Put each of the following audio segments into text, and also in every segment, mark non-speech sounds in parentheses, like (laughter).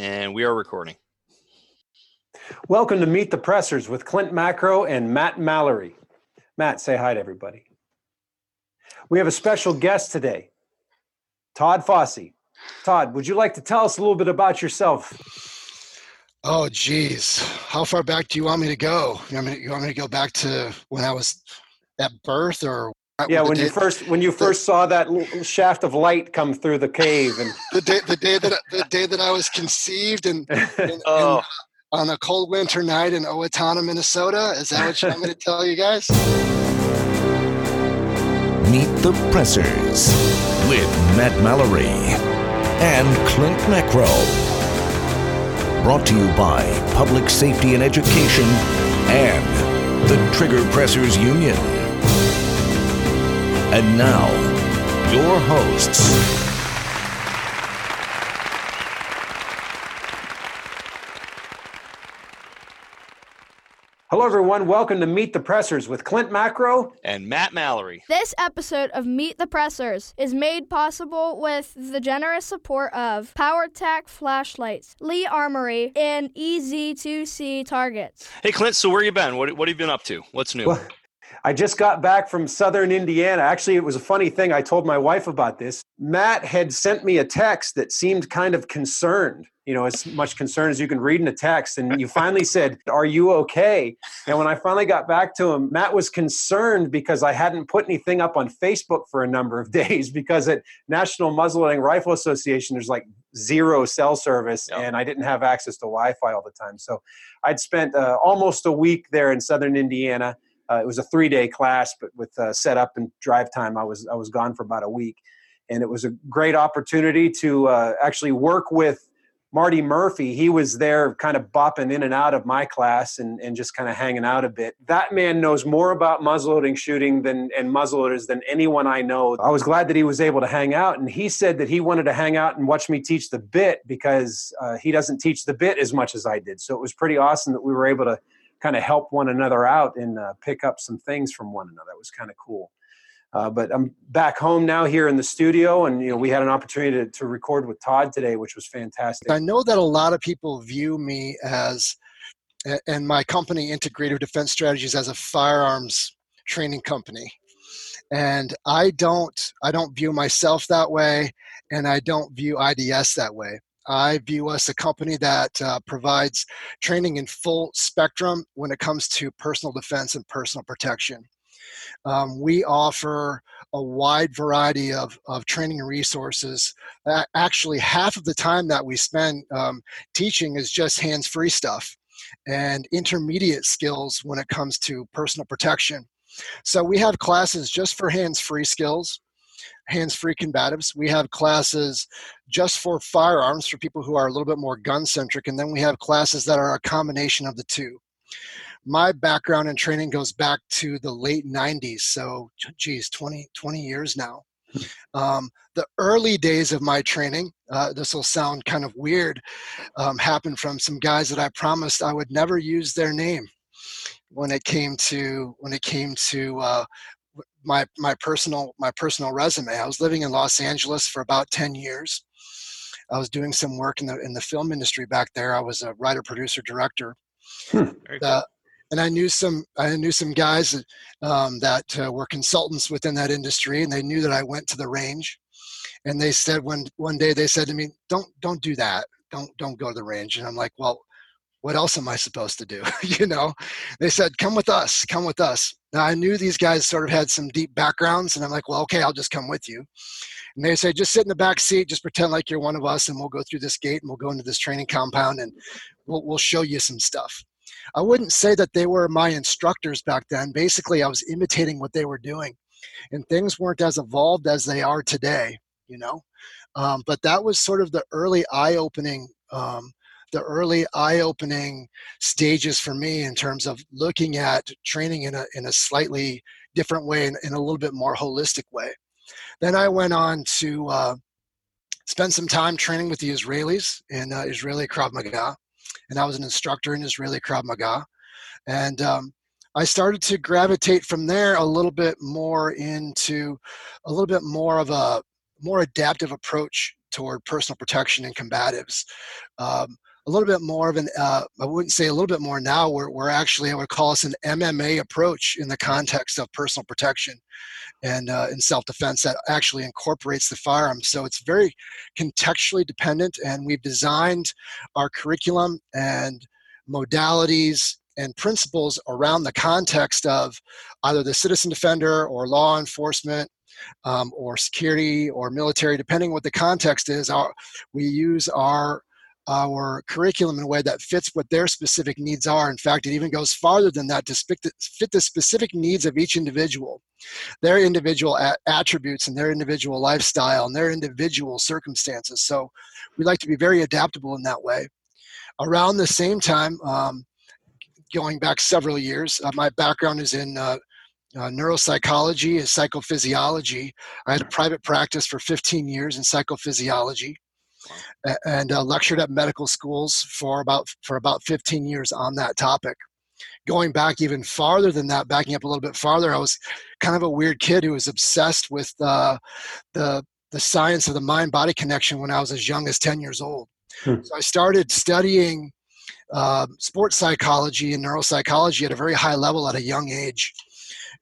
and we are recording. Welcome to Meet the Pressers with Clint Macro and Matt Mallory. Matt, say hi to everybody. We have a special guest today, Todd Fossey. Todd, would you like to tell us a little bit about yourself? Oh, geez. How far back do you want me to go? You want me to, you want me to go back to when I was at birth or yeah, when you first when you first the, saw that shaft of light come through the cave, and (laughs) the day the day that the day that I was conceived, and, (laughs) and, oh. and on a cold winter night in Owatonna, Minnesota. Is that what you want me to tell you guys? Meet the Pressers with Matt Mallory and Clint Macro. Brought to you by Public Safety and Education and the Trigger Pressers Union. And now, your hosts. Hello, everyone. Welcome to Meet the Pressers with Clint Macro and Matt Mallory. This episode of Meet the Pressers is made possible with the generous support of PowerTac flashlights, Lee Armory, and EZ2C targets. Hey, Clint. So where you been? What, what have you been up to? What's new? Well, I just got back from southern Indiana. Actually, it was a funny thing. I told my wife about this. Matt had sent me a text that seemed kind of concerned, you know, as much concern as you can read in a text. And you finally (laughs) said, Are you okay? And when I finally got back to him, Matt was concerned because I hadn't put anything up on Facebook for a number of (laughs) days because at National Muzzleloading Rifle Association, there's like zero cell service yep. and I didn't have access to Wi Fi all the time. So I'd spent uh, almost a week there in southern Indiana uh, it was a three day class, but with uh, setup and drive time, I was I was gone for about a week, and it was a great opportunity to uh, actually work with Marty Murphy. He was there, kind of bopping in and out of my class and, and just kind of hanging out a bit. That man knows more about muzzleloading shooting than and muzzleloaders than anyone I know. I was glad that he was able to hang out, and he said that he wanted to hang out and watch me teach the bit because uh, he doesn't teach the bit as much as I did. So it was pretty awesome that we were able to kind of help one another out and uh, pick up some things from one another. It was kind of cool. Uh, but I'm back home now here in the studio, and you know we had an opportunity to, to record with Todd today, which was fantastic. I know that a lot of people view me as, and my company, Integrative Defense Strategies, as a firearms training company, and I don't I don't view myself that way, and I don't view IDS that way. I view us a company that uh, provides training in full spectrum when it comes to personal defense and personal protection. Um, we offer a wide variety of, of training resources. Actually, half of the time that we spend um, teaching is just hands free stuff and intermediate skills when it comes to personal protection. So, we have classes just for hands free skills hands-free combatives. We have classes just for firearms for people who are a little bit more gun-centric, and then we have classes that are a combination of the two. My background and training goes back to the late 90s, so geez, 20, 20 years now. Um, the early days of my training, uh, this will sound kind of weird, um, happened from some guys that I promised I would never use their name when it came to when it came to uh, my my personal my personal resume. I was living in Los Angeles for about ten years. I was doing some work in the in the film industry back there. I was a writer, producer, director. Hmm. Uh, and I knew some I knew some guys um, that uh, were consultants within that industry, and they knew that I went to the range. And they said one one day they said to me, "Don't don't do that. Don't don't go to the range." And I'm like, "Well, what else am I supposed to do?" (laughs) you know. They said, "Come with us. Come with us." Now I knew these guys sort of had some deep backgrounds, and I'm like, well, okay, I'll just come with you. And they say, just sit in the back seat, just pretend like you're one of us, and we'll go through this gate and we'll go into this training compound and we'll, we'll show you some stuff. I wouldn't say that they were my instructors back then. Basically, I was imitating what they were doing, and things weren't as evolved as they are today, you know. Um, but that was sort of the early eye-opening um, the early eye-opening stages for me in terms of looking at training in a in a slightly different way and in a little bit more holistic way. Then I went on to uh, spend some time training with the Israelis in uh, Israeli Krav Maga, and I was an instructor in Israeli Krav Maga, and um, I started to gravitate from there a little bit more into a little bit more of a more adaptive approach toward personal protection and combatives. Um, a little bit more of an, uh, I wouldn't say a little bit more now, we're, we're actually, I would call us an MMA approach in the context of personal protection and uh, in self-defense that actually incorporates the firearm. So it's very contextually dependent, and we've designed our curriculum and modalities and principles around the context of either the citizen defender or law enforcement um, or security or military, depending what the context is. Our, we use our our curriculum in a way that fits what their specific needs are. In fact, it even goes farther than that to fit the specific needs of each individual, their individual attributes and their individual lifestyle and their individual circumstances. So we like to be very adaptable in that way. Around the same time, um, going back several years, uh, my background is in uh, uh, neuropsychology and psychophysiology. I had a private practice for 15 years in psychophysiology and uh, lectured at medical schools for about for about 15 years on that topic. Going back even farther than that backing up a little bit farther i was kind of a weird kid who was obsessed with uh, the the science of the mind body connection when i was as young as 10 years old. Hmm. so i started studying uh, sports psychology and neuropsychology at a very high level at a young age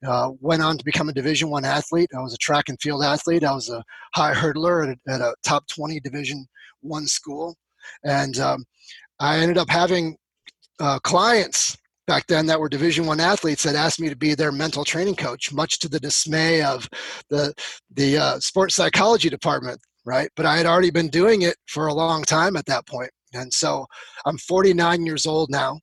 uh, went on to become a Division One athlete. I was a track and field athlete. I was a high hurdler at a, at a top 20 Division One school, and um, I ended up having uh, clients back then that were division one athletes that asked me to be their mental training coach much to the dismay of the the uh, sports psychology department right but i had already been doing it for a long time at that point and so i'm 49 years old now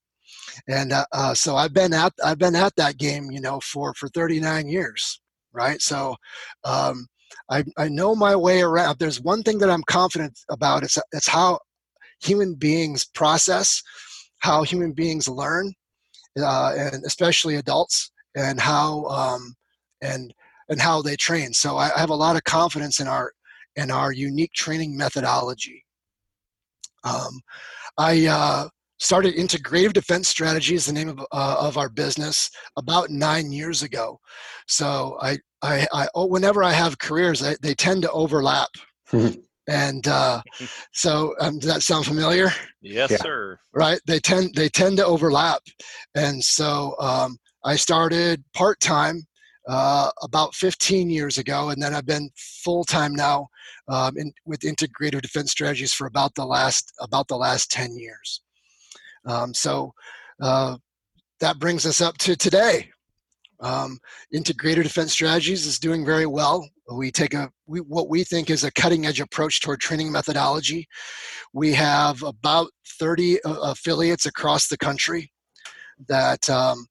and uh, uh, so I've been at I've been at that game, you know, for for 39 years, right? So um, I I know my way around. There's one thing that I'm confident about. It's it's how human beings process, how human beings learn, uh, and especially adults, and how um, and and how they train. So I, I have a lot of confidence in our in our unique training methodology. Um, I uh, started integrative defense strategy is the name of, uh, of our business about nine years ago. So i i, I oh, whenever i have careers I, they tend to overlap. And uh, so um, does that sound familiar? Yes yeah. sir. Right? They tend they tend to overlap. And so um, i started part-time uh, about 15 years ago and then i've been full-time now um, in, with integrative defense strategies for about the last about the last 10 years um, so uh, that brings us up to today. Um, integrated defense strategies is doing very well. We take a we, what we think is a cutting edge approach toward training methodology. We have about 30 uh, affiliates across the country that um,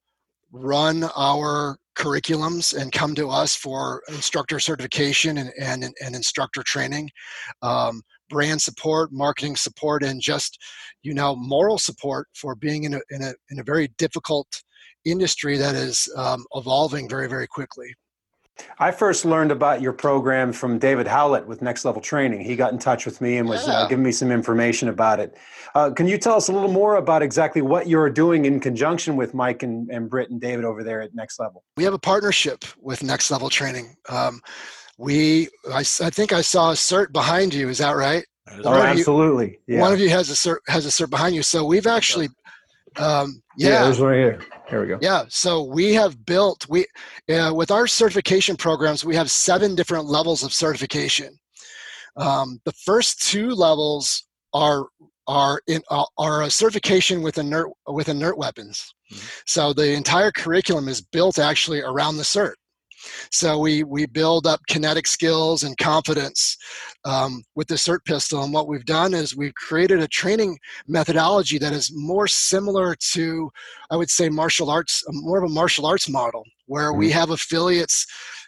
run our curriculums and come to us for instructor certification and, and, and instructor training. Um, brand support, marketing support, and just you know moral support for being in a in a in a very difficult industry that is um, evolving very very quickly. I first learned about your program from David Howlett with Next Level Training. He got in touch with me and was uh, yeah. uh, giving me some information about it. Uh, can you tell us a little more about exactly what you're doing in conjunction with Mike and, and Britt and David over there at Next Level? We have a partnership with Next Level Training. Um, we, I, I think I saw a SIRT behind you. Is that right? Oh, absolutely. You, yeah. One of you has a SIRT has a SIRT behind you. So we've actually, um, yeah, yeah, there's one here. Here we go. Yeah. So we have built we uh, with our certification programs. We have seven different levels of certification. Um, the first two levels are are in uh, are a certification with inert with inert weapons. Mm-hmm. So the entire curriculum is built actually around the SIRT. So we we build up kinetic skills and confidence um, with the SIRT pistol. And what we've done is we've created a training methodology that is more similar to, I would say, martial arts, more of a martial arts model, where we mm-hmm. have affiliates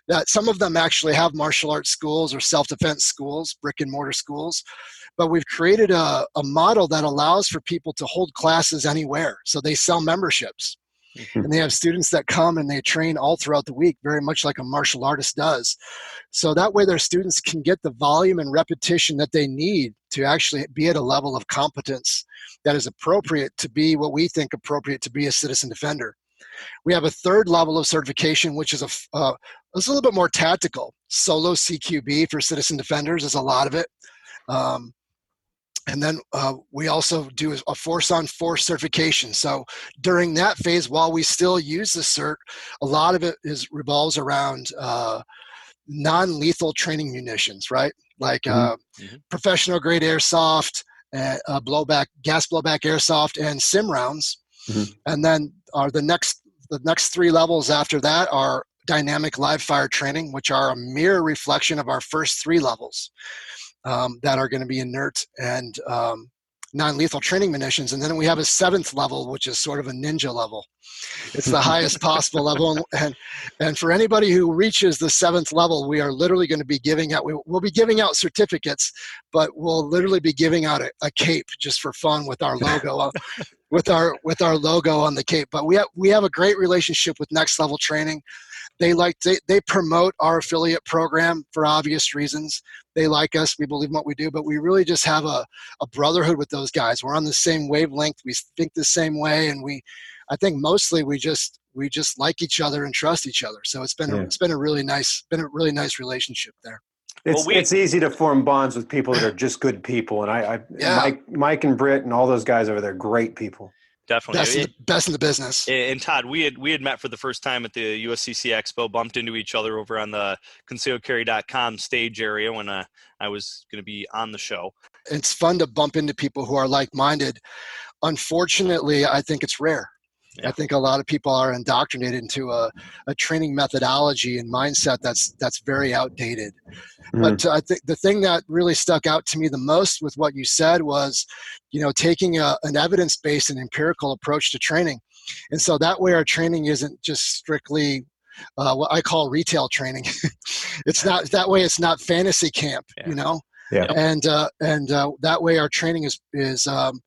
that some of them actually have martial arts schools or self-defense schools, brick and mortar schools. But we've created a, a model that allows for people to hold classes anywhere. So they sell memberships. And they (laughs) have students that come and they train all throughout the week very much like a martial artist does. So that way their students can get the volume and repetition that they need to actually be at a level of competence that is appropriate to be what we think appropriate to be a citizen defender. We have a third level of certification which is a, uh, a little bit more tactical. Solo cqb for citizen defenders is a lot of it. Um, and then uh, we also do a force on force certification. So during that phase, while we still use the SIRT, a lot of it is revolves around uh, non-lethal training munitions, right? Like uh, mm-hmm. professional grade airsoft, uh, blowback, gas blowback airsoft, and sim rounds. Mm-hmm. And then are the next the next three levels after that are dynamic live fire training, which are a mirror reflection of our first three levels um, that are going to be inert and um, non-lethal training munitions and then we have a seventh level which is sort of a ninja level. It's the (laughs) highest possible level and and for anybody who reaches the seventh level we are literally going to be giving out we, will be giving out certificates but we'll literally be giving out a, a cape just for fun with our logo with our with our logo on the cape. But we have we have a great relationship with next level training they like they, they promote our affiliate program for obvious reasons. They like us we believe in what we do but we really just have a, a brotherhood with those guys. We're on the same wavelength we think the same way and we i think mostly we just we just like each other and trust each other. So it's been yeah. a, it's been a really nice been a really nice relationship there. It's, well, we, it's easy to form bonds with people that are just good people and i, I yeah. mike mike and britt and all those guys over there great people definitely best, in the, best in the business. And Todd, we had we had met for the first time at the USCC Expo, bumped into each other over on the concealedcarry.com stage area when uh, I was going to be on the show. It's fun to bump into people who are like-minded. Unfortunately, I think it's rare. Yeah. I think a lot of people are indoctrinated into a, a training methodology and mindset that's that's very outdated. Mm-hmm. But I think the thing that really stuck out to me the most with what you said was, you know, taking a, an evidence-based and empirical approach to training, and so that way our training isn't just strictly uh, what I call retail training. (laughs) it's not that way. It's not fantasy camp, yeah. you know. Yeah. And uh, and uh, that way our training is is um,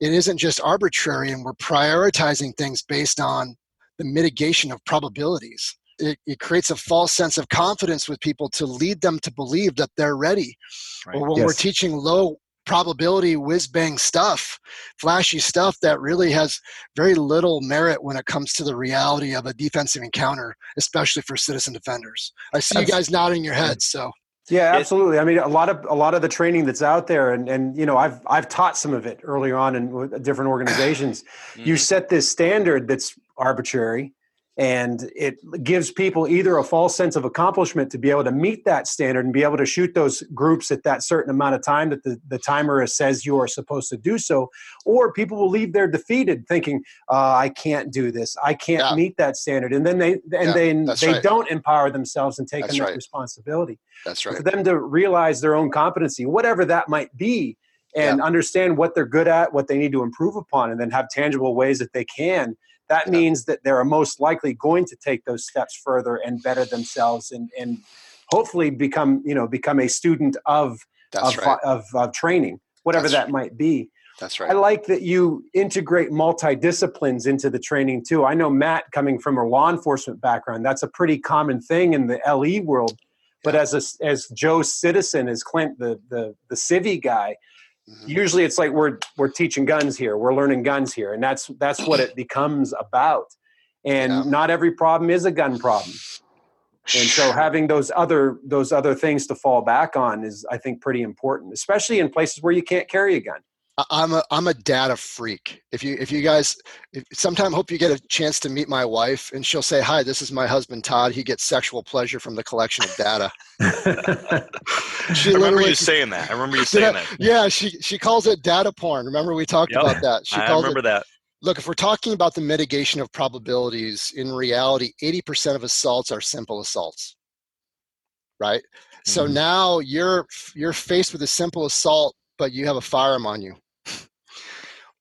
it isn't just arbitrary and we're prioritizing things based on the mitigation of probabilities it, it, creates a false sense of confidence with people to lead them to believe that they're ready right. or when yes. we're teaching low probability whiz bang stuff flashy stuff that really has very little merit when it comes to the reality of a defensive encounter especially for citizen defenders i see That's, you guys nodding your heads so yeah, absolutely. I mean, a lot of a lot of the training that's out there, and and you know, I've I've taught some of it earlier on in different organizations. mm-hmm. You set this standard that's arbitrary, and it gives people either a false sense of accomplishment to be able to meet that standard and be able to shoot those groups at that certain amount of time that the, the timer says you are supposed to do so or people will leave there defeated thinking uh, i can't do this i can't yeah. meet that standard and then they and yeah, then they right. don't empower themselves and take that's on that right. responsibility that's right for them to realize their own competency whatever that might be and yeah. understand what they're good at what they need to improve upon and then have tangible ways that they can that yeah. means that they're most likely going to take those steps further and better themselves and, and hopefully become you know become a student of of, right. of, of, training whatever That's that right. might be that's right. I like that you integrate multi-disciplines into the training too. I know Matt coming from a law enforcement background, that's a pretty common thing in the LE world. But yeah. as a, as Joe Citizen, as Clint, the the the civvy guy. Mm-hmm. Usually, it's like we're we're teaching guns here, we're learning guns here, and that's that's what it becomes about. And yeah. not every problem is a gun problem. And so having those other those other things to fall back on is, I think, pretty important, especially in places where you can't carry a gun. I'm a I'm a data freak. If you if you guys if, sometime hope you get a chance to meet my wife and she'll say hi. This is my husband Todd. He gets sexual pleasure from the collection of data. she I remember you saying that. I remember you saying that. Yeah, she she calls it data porn. Remember we talked yep. about that. She I remember it, that. Look, if we're talking about the mitigation of probabilities, in reality, 80% of assaults are simple assaults. Right? Mm-hmm. So now you're you're faced with a simple assault, but you have a firearm on you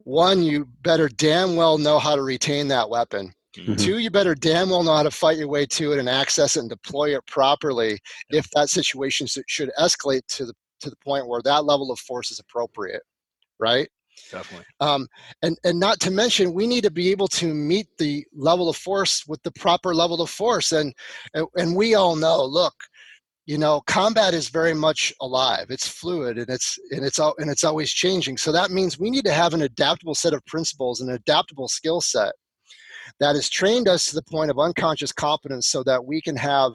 one, you better damn well know how to retain that weapon. Mm-hmm. Two, you better damn well know how to fight your way to it and access it and deploy it properly if that situation should escalate to the to the point where that level of force is appropriate, right? Definitely. Um, and and not to mention, we need to be able to meet the level of force with the proper level of force, and and, and we all know. Look, you know combat is very much alive. It's fluid and it's and it's and it's always changing. So that means we need to have an adaptable set of principles an adaptable skill set that has trained us to the point of unconscious competence so that we can have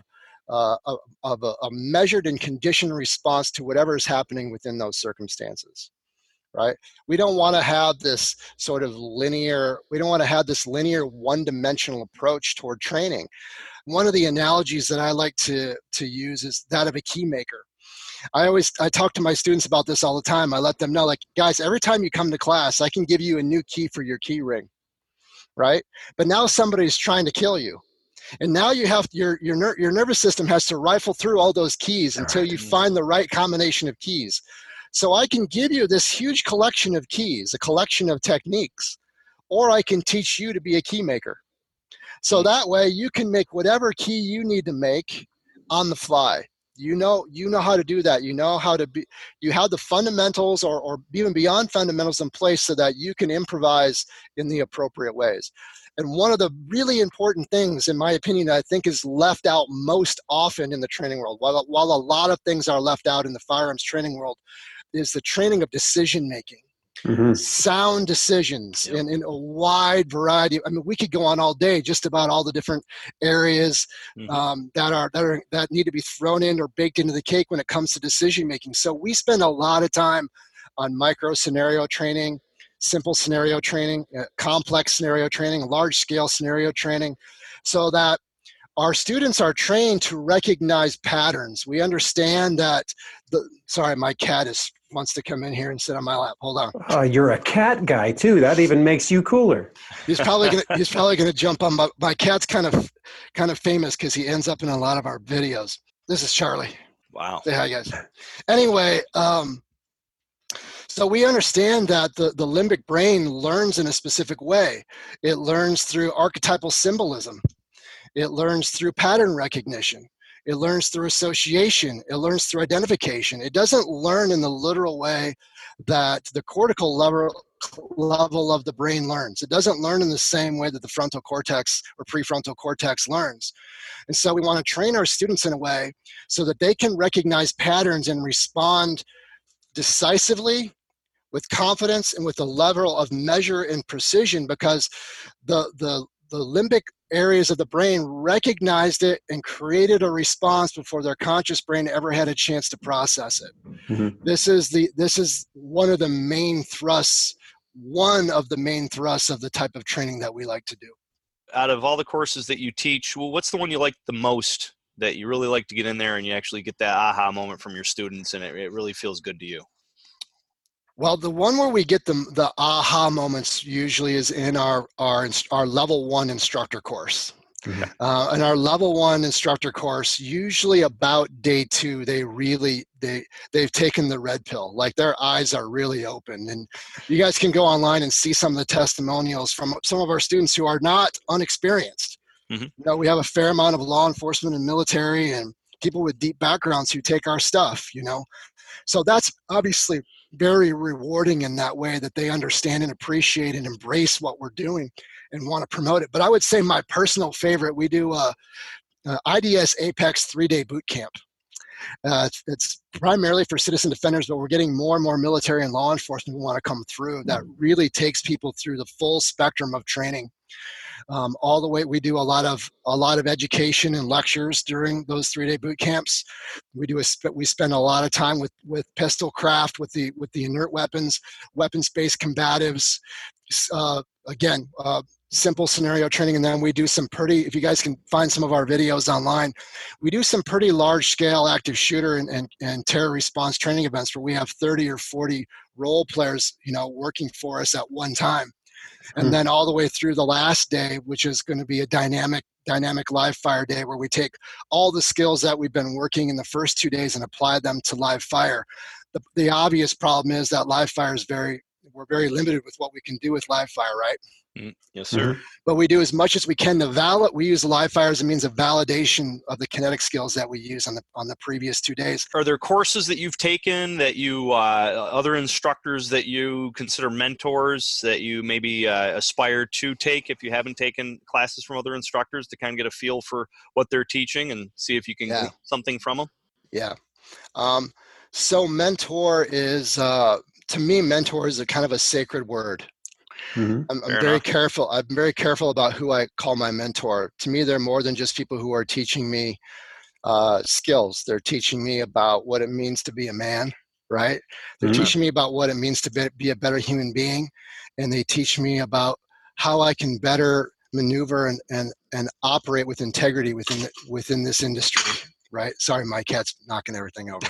uh, of a, a measured and conditioned response to whatever is happening within those circumstances right? We don't want to have this sort of linear we don't want to have this linear one-dimensional approach toward training. One of the analogies that i like to to use is that of a key maker. I always i talk to my students about this all the time. I let them know like guys every time you come to class i can give you a new key for your key ring right? But now somebody's trying to kill you. And now you have your your ner- your nervous system has to rifle through all those keys until you find the right combination of keys so I can give you this huge collection of keys, a collection of techniques, or I can teach you to be a key maker. So hmm. that way you can make whatever key you need to make on the fly. You know, you know how to do that. You know how to be, you have the fundamentals or, or even beyond fundamentals in place so that you can improvise in the appropriate ways. And one of the really important things, in my opinion, that I think is left out most often in the training world, while, while a lot of things are left out in the firearms training world, is the training of decision making. Mm-hmm. sound decisions yep. in, in a wide variety. I mean, we could go on all day just about all the different areas mm-hmm. um, that are that are that need to be thrown in or baked into the cake when it comes to decision making. So we spend a lot of time on micro scenario training, simple scenario training, uh, complex scenario training, large scale scenario training, so that our students are trained to recognize patterns. We understand that the sorry, my cat is wants to come in here and sit on my lap. Hold on. Uh, you're a cat guy too. That even makes you cooler. He's probably gonna he's probably gonna jump on my my cat's kind of kind of famous because he ends up in a lot of our videos. This is Charlie. Wow. Say hi guys. Anyway, um, so we understand that the, the limbic brain learns in a specific way. It learns through archetypal symbolism. It learns through pattern recognition. It learns through association. It learns through identification. It doesn't learn in the literal way that the cortical level, level of the brain learns. It doesn't learn in the same way that the frontal cortex or prefrontal cortex learns. And so we want to train our students in a way so that they can recognize patterns and respond decisively with confidence and with a level of measure and precision because the the the limbic areas of the brain recognized it and created a response before their conscious brain ever had a chance to process it. Mm-hmm. This is the this is one of the main thrusts, one of the main thrusts of the type of training that we like to do. Out of all the courses that you teach, well, what's the one you like the most that you really like to get in there and you actually get that aha moment from your students and it, it really feels good to you? Well, the one where we get the the aha moments usually is in our our our level one instructor course. Mm-hmm. Uh, in our level one instructor course, usually about day two, they really they they've taken the red pill. Like their eyes are really open, and you guys can go online and see some of the testimonials from some of our students who are not unexperienced. Mm-hmm. You know, we have a fair amount of law enforcement and military and people with deep backgrounds who take our stuff. You know, so that's obviously very rewarding in that way that they understand and appreciate and embrace what we're doing and want to promote it. But I would say my personal favorite, we do uh, uh, a, a IDS Apex three day boot camp. Uh, it's, it's, primarily for citizen defenders, but we're getting more and more military and law enforcement who want to come through. That mm. really takes people through the full spectrum of training um, all the way we do a lot of a lot of education and lectures during those three day boot camps. We do a we spend a lot of time with with pistol craft with the with the inert weapons weapons based combatives uh, again uh, simple scenario training and then we do some pretty if you guys can find some of our videos online we do some pretty large scale active shooter and, and, and terror response training events where we have 30 or 40 role players you know working for us at one time and mm then all the way through the last day which is going to be a dynamic dynamic live fire day where we take all the skills that we've been working in the first two days and apply them to live fire. The, the obvious problem is that live fire is very we're very limited with what we can do with live fire right Mm, yes, sir. Mm-hmm. But we do as much as we can to validate. We use live fire as a means of validation of the kinetic skills that we use on the on the previous two days. Are there courses that you've taken that you uh, other instructors that you consider mentors that you maybe uh, aspire to take if you haven't taken classes from other instructors to kind of get a feel for what they're teaching and see if you can yeah. get something from them? Yeah. Um, so mentor is uh, to me mentor is a kind of a sacred word Mm-hmm. I'm, I'm very enough. careful. I'm very careful about who I call my mentor. To me, they're more than just people who are teaching me uh, skills. They're teaching me about what it means to be a man, right? They're mm-hmm. teaching me about what it means to be, be a better human being, and they teach me about how I can better maneuver and, and, and operate with integrity within within this industry. Right? Sorry, my cat's knocking everything over.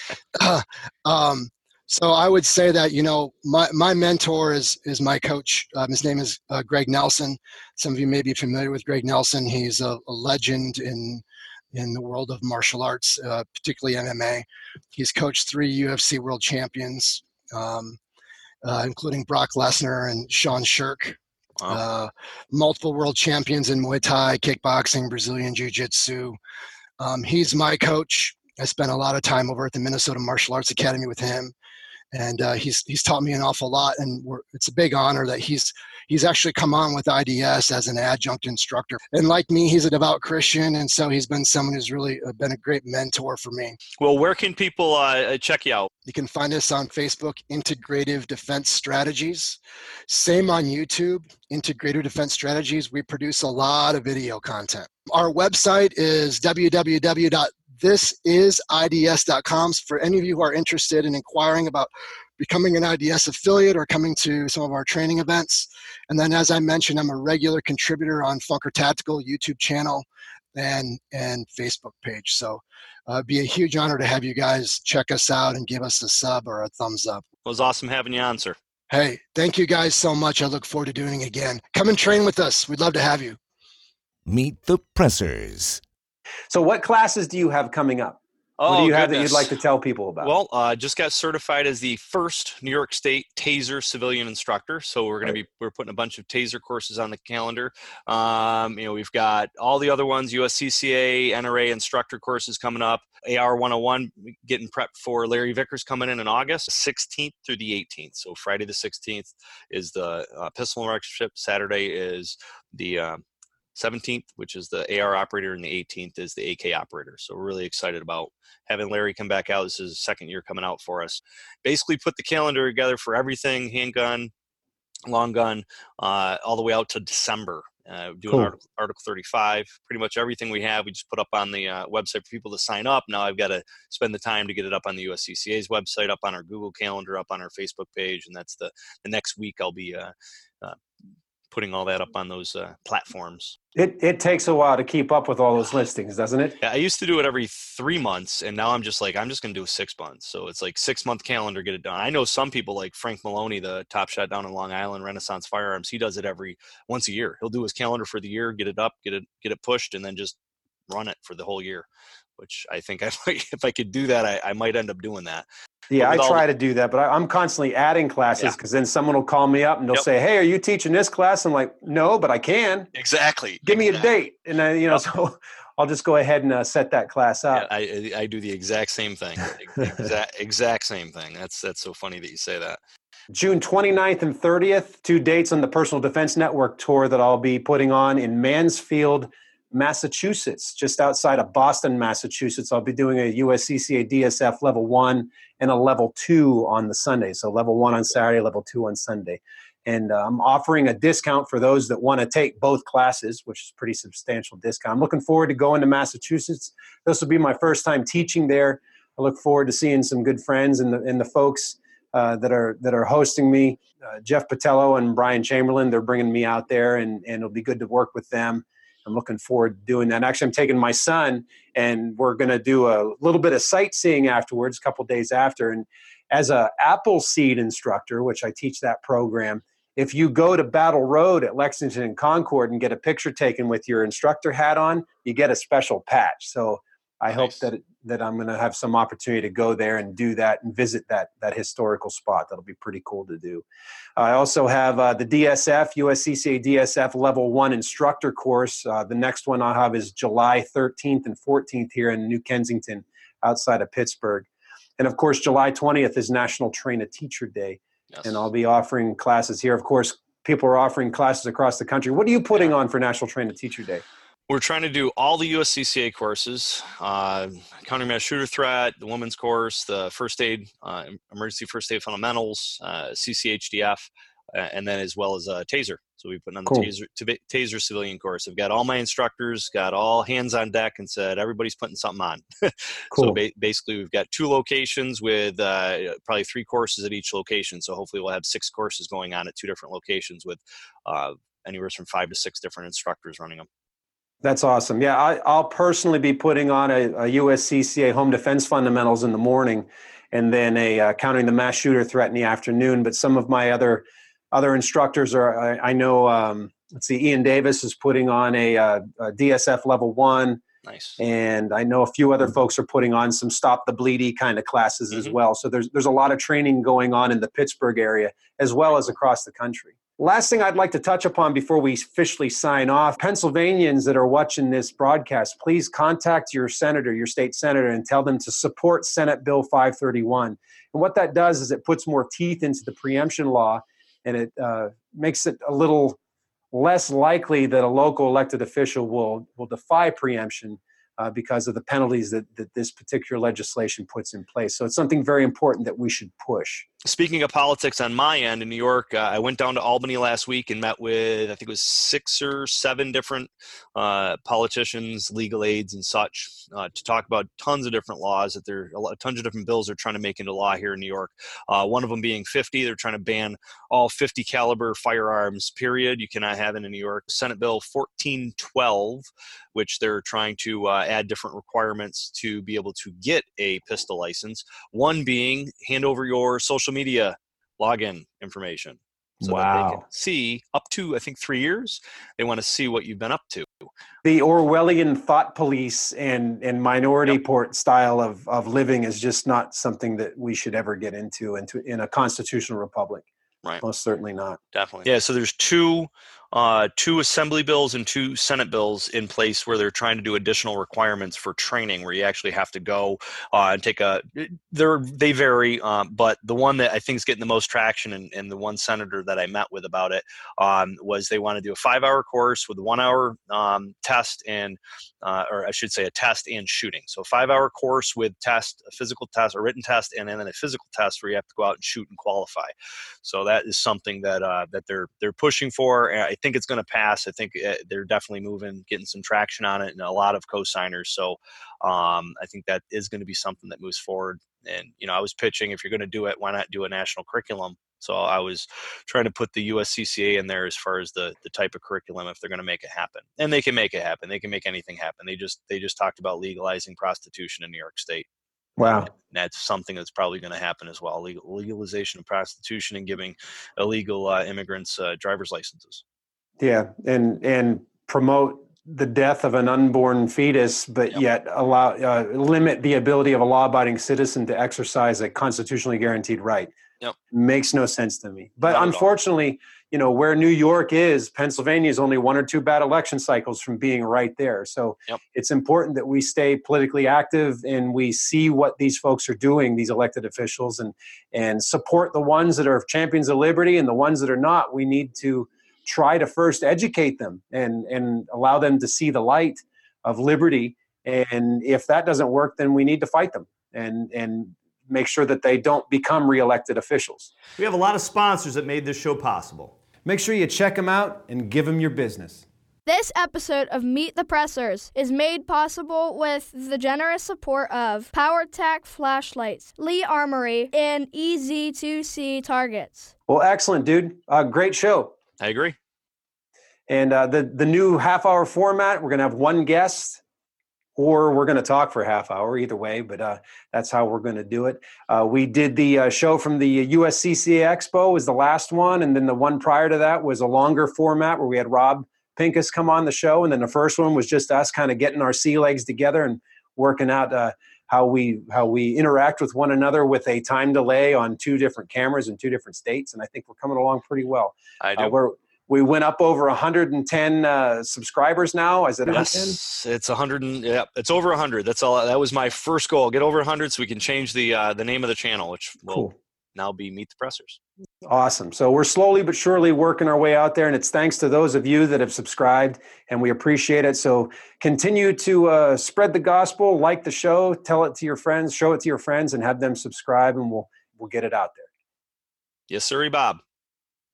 (laughs) uh, um, so I would say that you know my, my mentor is is my coach. Um, his name is uh, Greg Nelson. Some of you may be familiar with Greg Nelson. He's a, a legend in in the world of martial arts, uh, particularly MMA. He's coached three UFC world champions, um, uh, including Brock Lesnar and Sean Sherk. Wow. Uh, multiple world champions in Muay Thai, kickboxing, Brazilian Jiu Jitsu. Um, he's my coach. I spent a lot of time over at the Minnesota Martial Arts Academy with him and uh, he's he's taught me an awful lot, and it's a big honor that he's he's actually come on with IDS as an adjunct instructor. And like me, he's a devout Christian, and so he's been someone who's really uh, been a great mentor for me. Well, where can people uh, uh, check you out? You can find us on Facebook, Integrative Defense Strategies. Same on YouTube, Integrative Defense Strategies. We produce a lot of video content. Our website is www this is IDS.com. For any of you who are interested in inquiring about becoming an IDS affiliate or coming to some of our training events. And then, as I mentioned, I'm a regular contributor on Funker Tactical YouTube channel and and Facebook page. So uh, it'd be a huge honor to have you guys check us out and give us a sub or a thumbs up. It was awesome having you on, sir. Hey, thank you guys so much. I look forward to doing it again. Come and train with us. We'd love to have you. Meet the pressers. So, what classes do you have coming up? Oh, what do oh, you have that you'd like to tell people about? Well, uh, just got certified as the first New York State Taser civilian instructor. So we're going right. to be we're putting a bunch of Taser courses on the calendar. Um, you know, we've got all the other ones: USCCA, NRA instructor courses coming up. AR 101 getting prepped for Larry Vickers coming in in August 16th through the 18th. So Friday the 16th is the uh, pistol instructorship. Saturday is the uh, 17th, which is the AR operator, and the 18th is the AK operator. So we're really excited about having Larry come back out. This is second year coming out for us. Basically, put the calendar together for everything handgun, long gun, uh, all the way out to December. Uh, doing cool. article, article 35 pretty much everything we have we just put up on the uh, website for people to sign up now i've got to spend the time to get it up on the uscca's website up on our google calendar up on our facebook page and that's the the next week i'll be uh, uh putting all that up on those uh, platforms. It it takes a while to keep up with all those (sighs) listings, doesn't it? Yeah, I used to do it every three months, and now I'm just like I'm just gonna do a six months. So it's like six month calendar, get it done. I know some people like Frank Melloni, the top shot down in Long Island, Renaissance Firearms. He does it every once a year. He'll do his calendar for the year, get it up, get it get it pushed, and then just run it for the whole year which I think (laughs) I might, if I could do that, I, I might end up doing that. Yeah, I try the, to do that, but I, am constantly adding classes because yeah. then someone will call me up and they'll yep. say, "Hey, are you teaching this class?" I'm like, "No, but I can." Exactly. Give me a date, and then you know, so (laughs) I'll just go ahead and uh, set that class up. Yeah, I I do the exact same thing. exact (laughs) exact same thing. That's that's so funny that you say that. June 29th and 30th, two dates on the Personal Defense Network tour that I'll be putting on in Mansfield, Massachusetts, just outside of Boston, Massachusetts. I'll be doing a USCCA DSF level one and a level two on the Sunday. So level one on Saturday, level two on Sunday. And uh, I'm offering a discount for those that want to take both classes, which is pretty substantial discount. I'm looking forward to going to Massachusetts. This will be my first time teaching there. I look forward to seeing some good friends and the, and the folks uh, that are that are hosting me. Uh, Jeff Patello and Brian Chamberlain, they're bringing me out there, and, and it'll be good to work with them. I'm looking forward to doing that. Actually, I'm taking my son, and we're going to do a little bit of sightseeing afterwards, a couple days after. And as a Appleseed instructor, which I teach that program, if you go to Battle Road at Lexington and Concord and get a picture taken with your instructor hat on, you get a special patch. So I nice. hope that that I'm going to have some opportunity to go there and do that and visit that that historical spot. That'll be pretty cool to do. I also have uh, the DSF USCCA DSF Level One Instructor course. Uh, the next one I'll have is July 13th and 14th here in New Kensington, outside of Pittsburgh, and of course July 20th is National Train a Teacher Day, yes. and I'll be offering classes here. Of course, people are offering classes across the country. What are you putting on for National Train a Teacher Day? We're trying to do all the USCCA courses, uh, countermeasure shooter threat, the women's course, the first aid, uh, emergency first aid fundamentals, uh, CCHDF, and then as well as a taser. So we put on the Cool. taser taser civilian course. I've got all my instructors, got all hands on deck, and said everybody's putting something on. (laughs) So ba- basically, we've got two locations with uh, probably three courses at each location. So hopefully, we'll have six courses going on at two different locations with uh, anywhere from five to six different instructors running them. That's awesome. Yeah, I, I'll personally be putting on a, a USCCA home defense fundamentals in the morning, and then a uh, countering the mass shooter threat in the afternoon. But some of my other other instructors are. I, I know. Um, let's see. Ian Davis is putting on a, uh a DSF level one, Nice. and I know a few other folks are putting on some stop the bleedy kind of classes as Mhm. well. So there's there's a lot of training going on in the Pittsburgh area as well as across the country. Last thing I'd like to touch upon before we officially sign off Pennsylvanians that are watching this broadcast, please contact your senator, your state senator, and tell them to support Senate Bill 531. And what that does is it puts more teeth into the preemption law and it uh, makes it a little less likely that a local elected official will, will defy preemption uh, because of the penalties that, that this particular legislation puts in place. So it's something very important that we should push. Speaking of politics on my end in New York, uh, I went down to Albany last week and met with, I think it was six or seven different uh, politicians, legal aides, and such uh, to talk about tons of different laws that there, a lot, tons of different bills they're trying to make into law here in New York. Uh, one of them being 50, they're trying to ban all 50 caliber firearms, period. You cannot have it in New York. Senate Bill 1412, which they're trying to uh, add different requirements to be able to get a pistol license. One being hand over your social media login information. So that they can Wow. see up to I think three years. They want to see what you've been up to. the Orwellian thought police and and Minority Report style of of living is just not something that we should ever get into into in a constitutional republic. Right. Most certainly not. Definitely. Yeah. So there's two, uh, two assembly bills and two Senate bills in place where they're trying to do additional requirements for training, where you actually have to go uh, and take a. They're they vary, um, but the one that I think is getting the most traction, and, and the one senator that I met with about it um, was they want to do a five-hour course with one-hour um, test and, uh, or I should say, a test and shooting. So a five-hour course with test, a physical test, a written test, and then a physical test where you have to go out and shoot and qualify. So that is something that uh, that they're they're pushing for. And I think it's going to pass. I think uh, they're definitely moving, getting some traction on it, and a lot of co-signers. So um, I think that is going to be something that moves forward. And you know, I was pitching if you're going to do it, why not do a national curriculum? So I was trying to put the USCCA in there as far as the the type of curriculum if they're going to make it happen, and they can make it happen. They can make anything happen. They just they just talked about legalizing prostitution in New York State. Wow. And that's something that's probably going to happen as well. Legal, legalization of prostitution and giving illegal uh, immigrants uh, driver's licenses. Yeah, and and promote the death of an unborn fetus, but Yep. yet allow uh, limit the ability of a law-abiding citizen to exercise a constitutionally guaranteed right. Yep. Makes no sense to me. But Not unfortunately, you know where New York is, Pennsylvania is only one or two bad election cycles from being right there. So Yep. it's important that we stay politically active and we see what these folks are doing, these elected officials, and and support the ones that are champions of liberty and the ones that are not. We need to try to first educate them and and allow them to see the light of liberty and if that doesn't work then we need to fight them and and make sure that they don't become reelected officials We have a lot of sponsors that made this show possible. Make sure you check them out and give them your business. This episode of Meet the Pressers is made possible with the generous support of PowerTac flashlights, Lee Armory, and EZ2C targets. well excellent dude uh, great show I agree. and uh, the the new half hour format we're going to have one guest or we're going to talk for a half hour either way but uh, that's how we're going to do it uh, we did the uh, show from the uscca expo was the last one and then the one prior to that was a longer format where we had rob pincus come on the show and then the first one was just us kind of getting our sea legs together and working out uh, how we how we interact with one another with a time delay on two different cameras in two different states and i think we're coming along pretty well I do. uh, we're, we went up over 110 uh, subscribers now. Is it 110? Yes, it's 100. And, yeah, it's over 100. That's all. That was my first goal. Get over 100 so we can change the uh, the name of the channel, which will Cool. Now be Meet the Pressers. Awesome. So we're slowly but surely working our way out there, and it's thanks to those of you that have subscribed, and we appreciate it. So continue to uh, spread the gospel, like the show, tell it to your friends, show it to your friends, and have them subscribe, and we'll we'll get it out there. Yes, sir, Bob.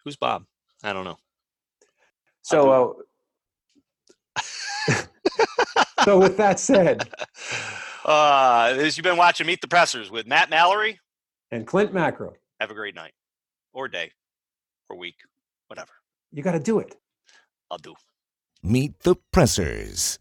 Who's Bob? I don't know. So, uh, (laughs) so with that said, (laughs) Uh, as you've been watching Meet the Pressers with Matt Mallory, and Clint Macro, have a great night or day or week, whatever. you got to do it. I'll do. Meet the Pressers.